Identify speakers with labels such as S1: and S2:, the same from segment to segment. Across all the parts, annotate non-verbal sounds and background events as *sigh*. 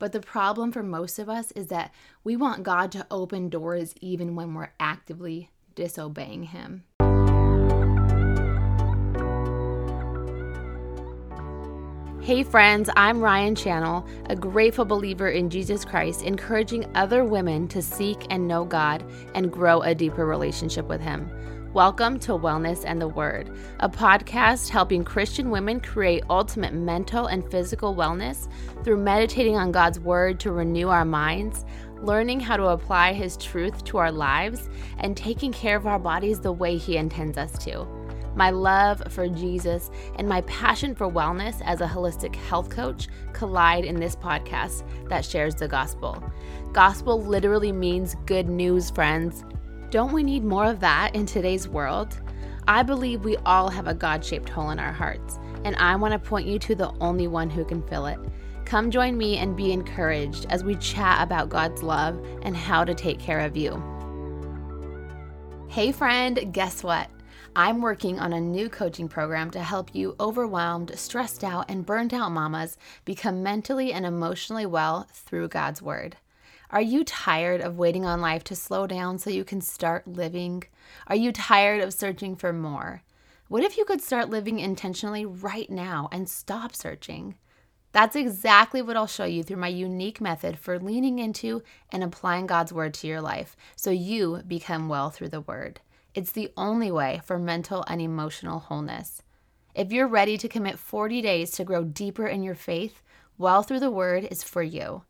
S1: But the problem for most of us is that we want God to open doors even when we're actively disobeying Him. Hey, friends, I'm Ryan Channel, a grateful believer in Jesus Christ, encouraging other women to seek and know God and grow a deeper relationship with Him. Welcome to Wellness and the Word, a podcast helping Christian women create ultimate mental and physical wellness through meditating on God's Word to renew our minds, learning how to apply His truth to our lives, and taking care of our bodies the way He intends us to. My love for Jesus and my passion for wellness as a holistic health coach collide in this podcast that shares the gospel. Gospel literally means good news, friends. Don't we need more of that in today's world? I believe we all have a God shaped hole in our hearts, and I want to point you to the only one who can fill it. Come join me and be encouraged as we chat about God's love and how to take care of you. Hey, friend, guess what? I'm working on a new coaching program to help you overwhelmed, stressed out, and burned out mamas become mentally and emotionally well through God's Word. Are you tired of waiting on life to slow down so you can start living? Are you tired of searching for more? What if you could start living intentionally right now and stop searching? That's exactly what I'll show you through my unique method for leaning into and applying God's Word to your life so you become well through the Word. It's the only way for mental and emotional wholeness. If you're ready to commit 40 days to grow deeper in your faith, Well Through the Word is for you.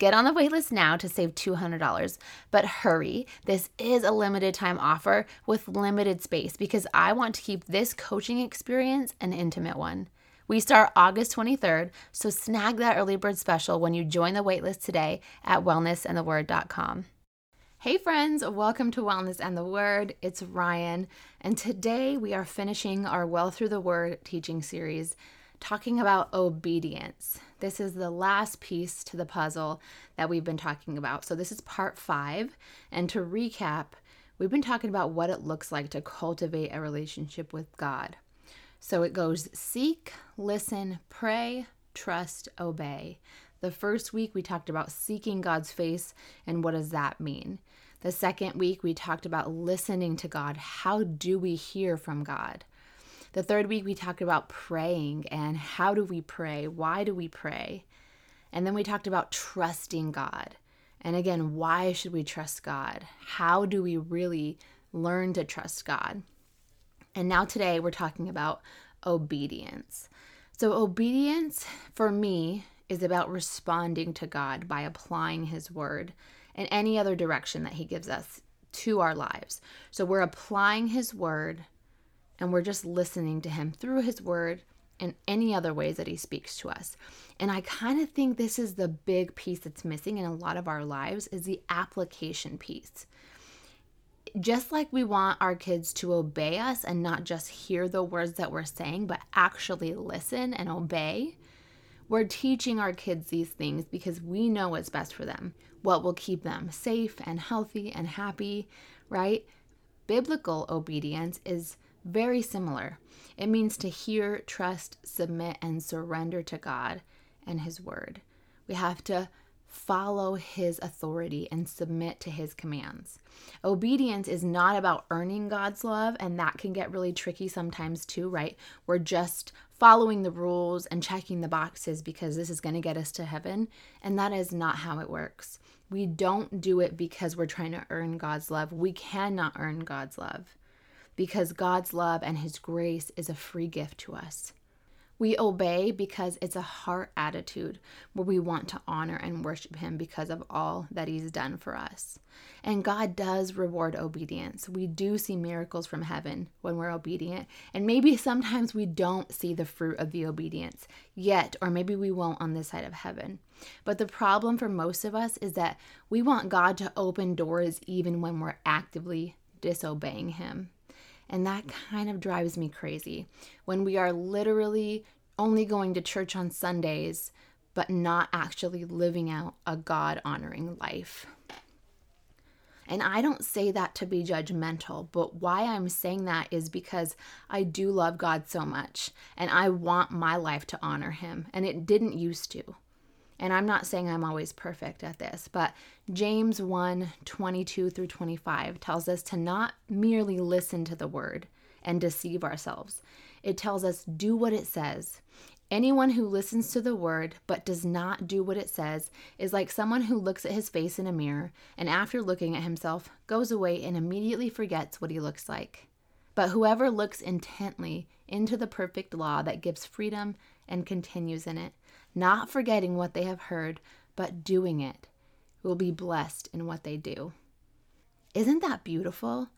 S1: Get on the waitlist now to save $200. But hurry, this is a limited time offer with limited space because I want to keep this coaching experience an intimate one. We start August 23rd, so snag that early bird special when you join the waitlist today at wellnessandtheword.com. Hey, friends, welcome to Wellness and the Word. It's Ryan, and today we are finishing our Well Through the Word teaching series talking about obedience. This is the last piece to the puzzle that we've been talking about. So, this is part five. And to recap, we've been talking about what it looks like to cultivate a relationship with God. So, it goes seek, listen, pray, trust, obey. The first week, we talked about seeking God's face and what does that mean. The second week, we talked about listening to God. How do we hear from God? The third week, we talked about praying and how do we pray? Why do we pray? And then we talked about trusting God. And again, why should we trust God? How do we really learn to trust God? And now today, we're talking about obedience. So, obedience for me is about responding to God by applying His word and any other direction that He gives us to our lives. So, we're applying His word and we're just listening to Him through His Word and any other ways that He speaks to us. And I kind of think this is the big piece that's missing in a lot of our lives is the application piece. Just like we want our kids to obey us and not just hear the words that we're saying, but actually listen and obey, we're teaching our kids these things because we know what's best for them, what will keep them safe and healthy and happy, right? Biblical obedience is very similar. It means to hear, trust, submit, and surrender to God and His Word. We have to follow His authority and submit to His commands. Obedience is not about earning God's love, and that can get really tricky sometimes too, right? We're just following the rules and checking the boxes because this is going to get us to heaven, and that is not how it works. We don't do it because we're trying to earn God's love. We cannot earn God's love because God's love and His grace is a free gift to us. We obey because it's a heart attitude where we want to honor and worship Him because of all that He's done for us. And God does reward obedience. We do see miracles from heaven when we're obedient. And maybe sometimes we don't see the fruit of the obedience yet, or maybe we won't on this side of heaven. But the problem for most of us is that we want God to open doors even when we're actively disobeying Him. And that kind of drives me crazy when we are literally only going to church on Sundays, but not actually living out a God honoring life. And I don't say that to be judgmental, but why I'm saying that is because I do love God so much and I want my life to honor Him, and it didn't used to. And I'm not saying I'm always perfect at this, but James 1 22 through 25 tells us to not merely listen to the word and deceive ourselves. It tells us, do what it says. Anyone who listens to the word but does not do what it says is like someone who looks at his face in a mirror and after looking at himself goes away and immediately forgets what he looks like. But whoever looks intently into the perfect law that gives freedom and continues in it, not forgetting what they have heard, but doing it, will be blessed in what they do. Isn't that beautiful?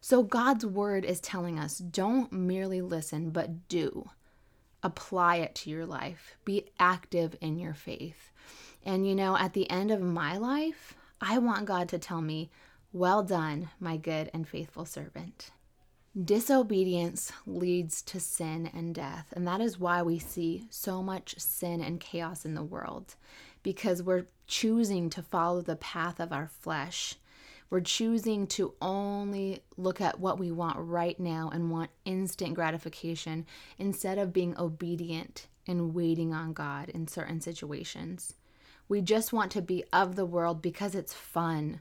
S1: So, God's word is telling us don't merely listen, but do. Apply it to your life. Be active in your faith. And you know, at the end of my life, I want God to tell me, Well done, my good and faithful servant. Disobedience leads to sin and death, and that is why we see so much sin and chaos in the world because we're choosing to follow the path of our flesh. We're choosing to only look at what we want right now and want instant gratification instead of being obedient and waiting on God in certain situations. We just want to be of the world because it's fun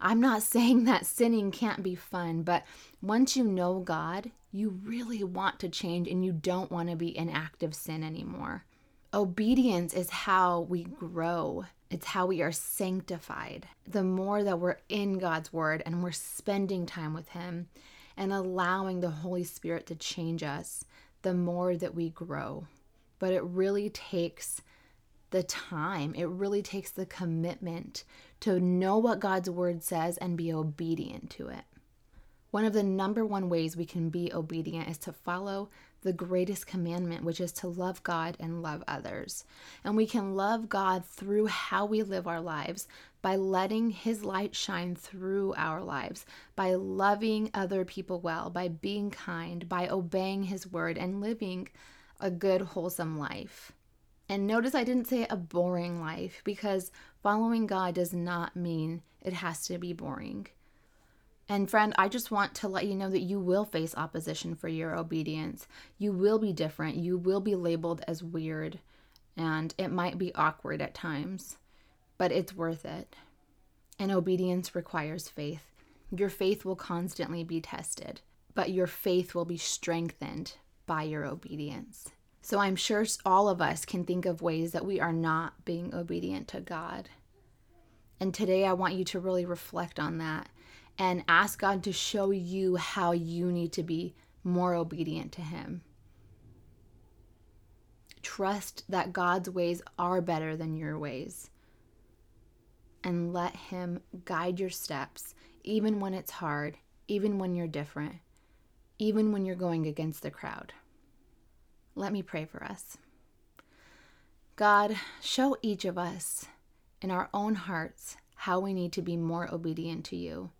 S1: I'm not *laughs* saying that sinning can't be fun, but once you know God, you really want to change and you don't want to be in active sin anymore. Obedience is how we grow. It's how we are sanctified. The more that we're in God's word and we're spending time with Him and allowing the Holy Spirit to change us, the more that we grow. But it really takes the time, it really takes the commitment to know what God's word says and be obedient to it. One of the number one ways we can be obedient is to follow the greatest commandment, which is to love God and love others. And we can love God through how we live our lives by letting His light shine through our lives, by loving other people well, by being kind, by obeying His word, and living a good, wholesome life. And notice I didn't say a boring life because following God does not mean it has to be boring. And friend, I just want to let you know that you will face opposition for your obedience. You will be different. You will be labeled as weird, and it might be awkward at times, but it's worth it. And obedience requires faith. Your faith will constantly be tested, but your faith will be strengthened by your obedience. So I'm sure all of us can think of ways that we are not being obedient to God. And today I want you to really reflect on that and ask God to show you how you need to be more obedient to Him. Trust that God's ways are better than your ways. And let Him guide your steps, even when it's hard, even when you're different, even when you're going against the crowd. Let me pray for us. God, show each of us in our own hearts how we need to be more obedient to you.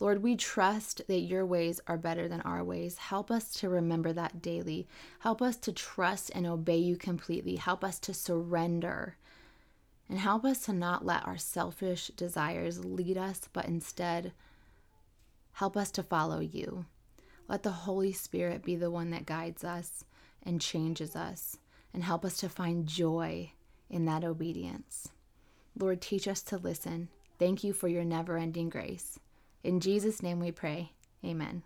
S1: Lord, we trust that your ways are better than our ways. Help us to remember that daily. Help us to trust and obey you completely. Help us to surrender. And help us to not let our selfish desires lead us, but instead help us to follow you. Let the Holy Spirit be the one that guides us and changes us and help us to find joy in that obedience. Lord, teach us to listen. Thank you for your never ending grace. In Jesus' name we pray. Amen.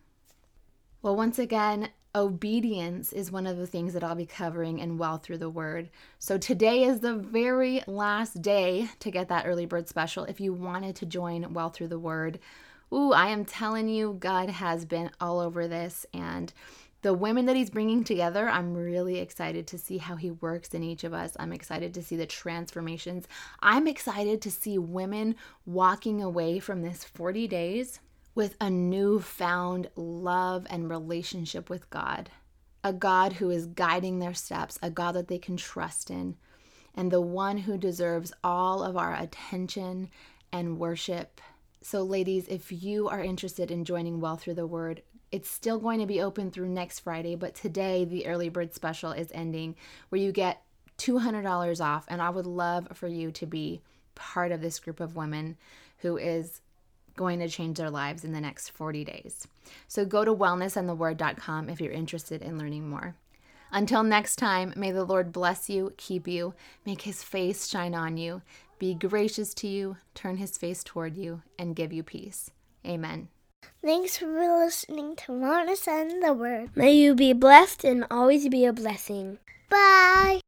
S1: Well, once again, obedience is one of the things that I'll be covering in Well Through the Word. So today is the very last day to get that early bird special. If you wanted to join Well Through the Word, ooh, I am telling you, God has been all over this. And the women that he's bringing together, I'm really excited to see how he works in each of us. I'm excited to see the transformations. I'm excited to see women walking away from this 40 days with a newfound love and relationship with God. A God who is guiding their steps, a God that they can trust in, and the one who deserves all of our attention and worship. So, ladies, if you are interested in joining Well Through the Word, it's still going to be open through next Friday, but today the early bird special is ending where you get $200 off. And I would love for you to be part of this group of women who is going to change their lives in the next 40 days. So go to wellnessandtheword.com if you're interested in learning more. Until next time, may the Lord bless you, keep you, make his face shine on you, be gracious to you, turn his face toward you, and give you peace. Amen.
S2: Thanks for listening to Wellness and the Word.
S3: May you be blessed and always be a blessing.
S2: Bye.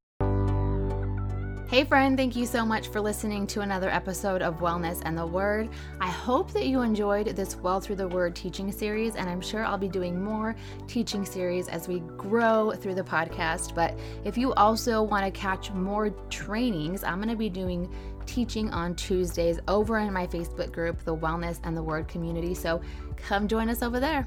S1: Hey, friend, thank you so much for listening to another episode of Wellness and the Word. I hope that you enjoyed this Well Through the Word teaching series, and I'm sure I'll be doing more teaching series as we grow through the podcast. But if you also want to catch more trainings, I'm going to be doing teaching on Tuesdays over in my Facebook group, the Wellness and the Word community. So come join us over there.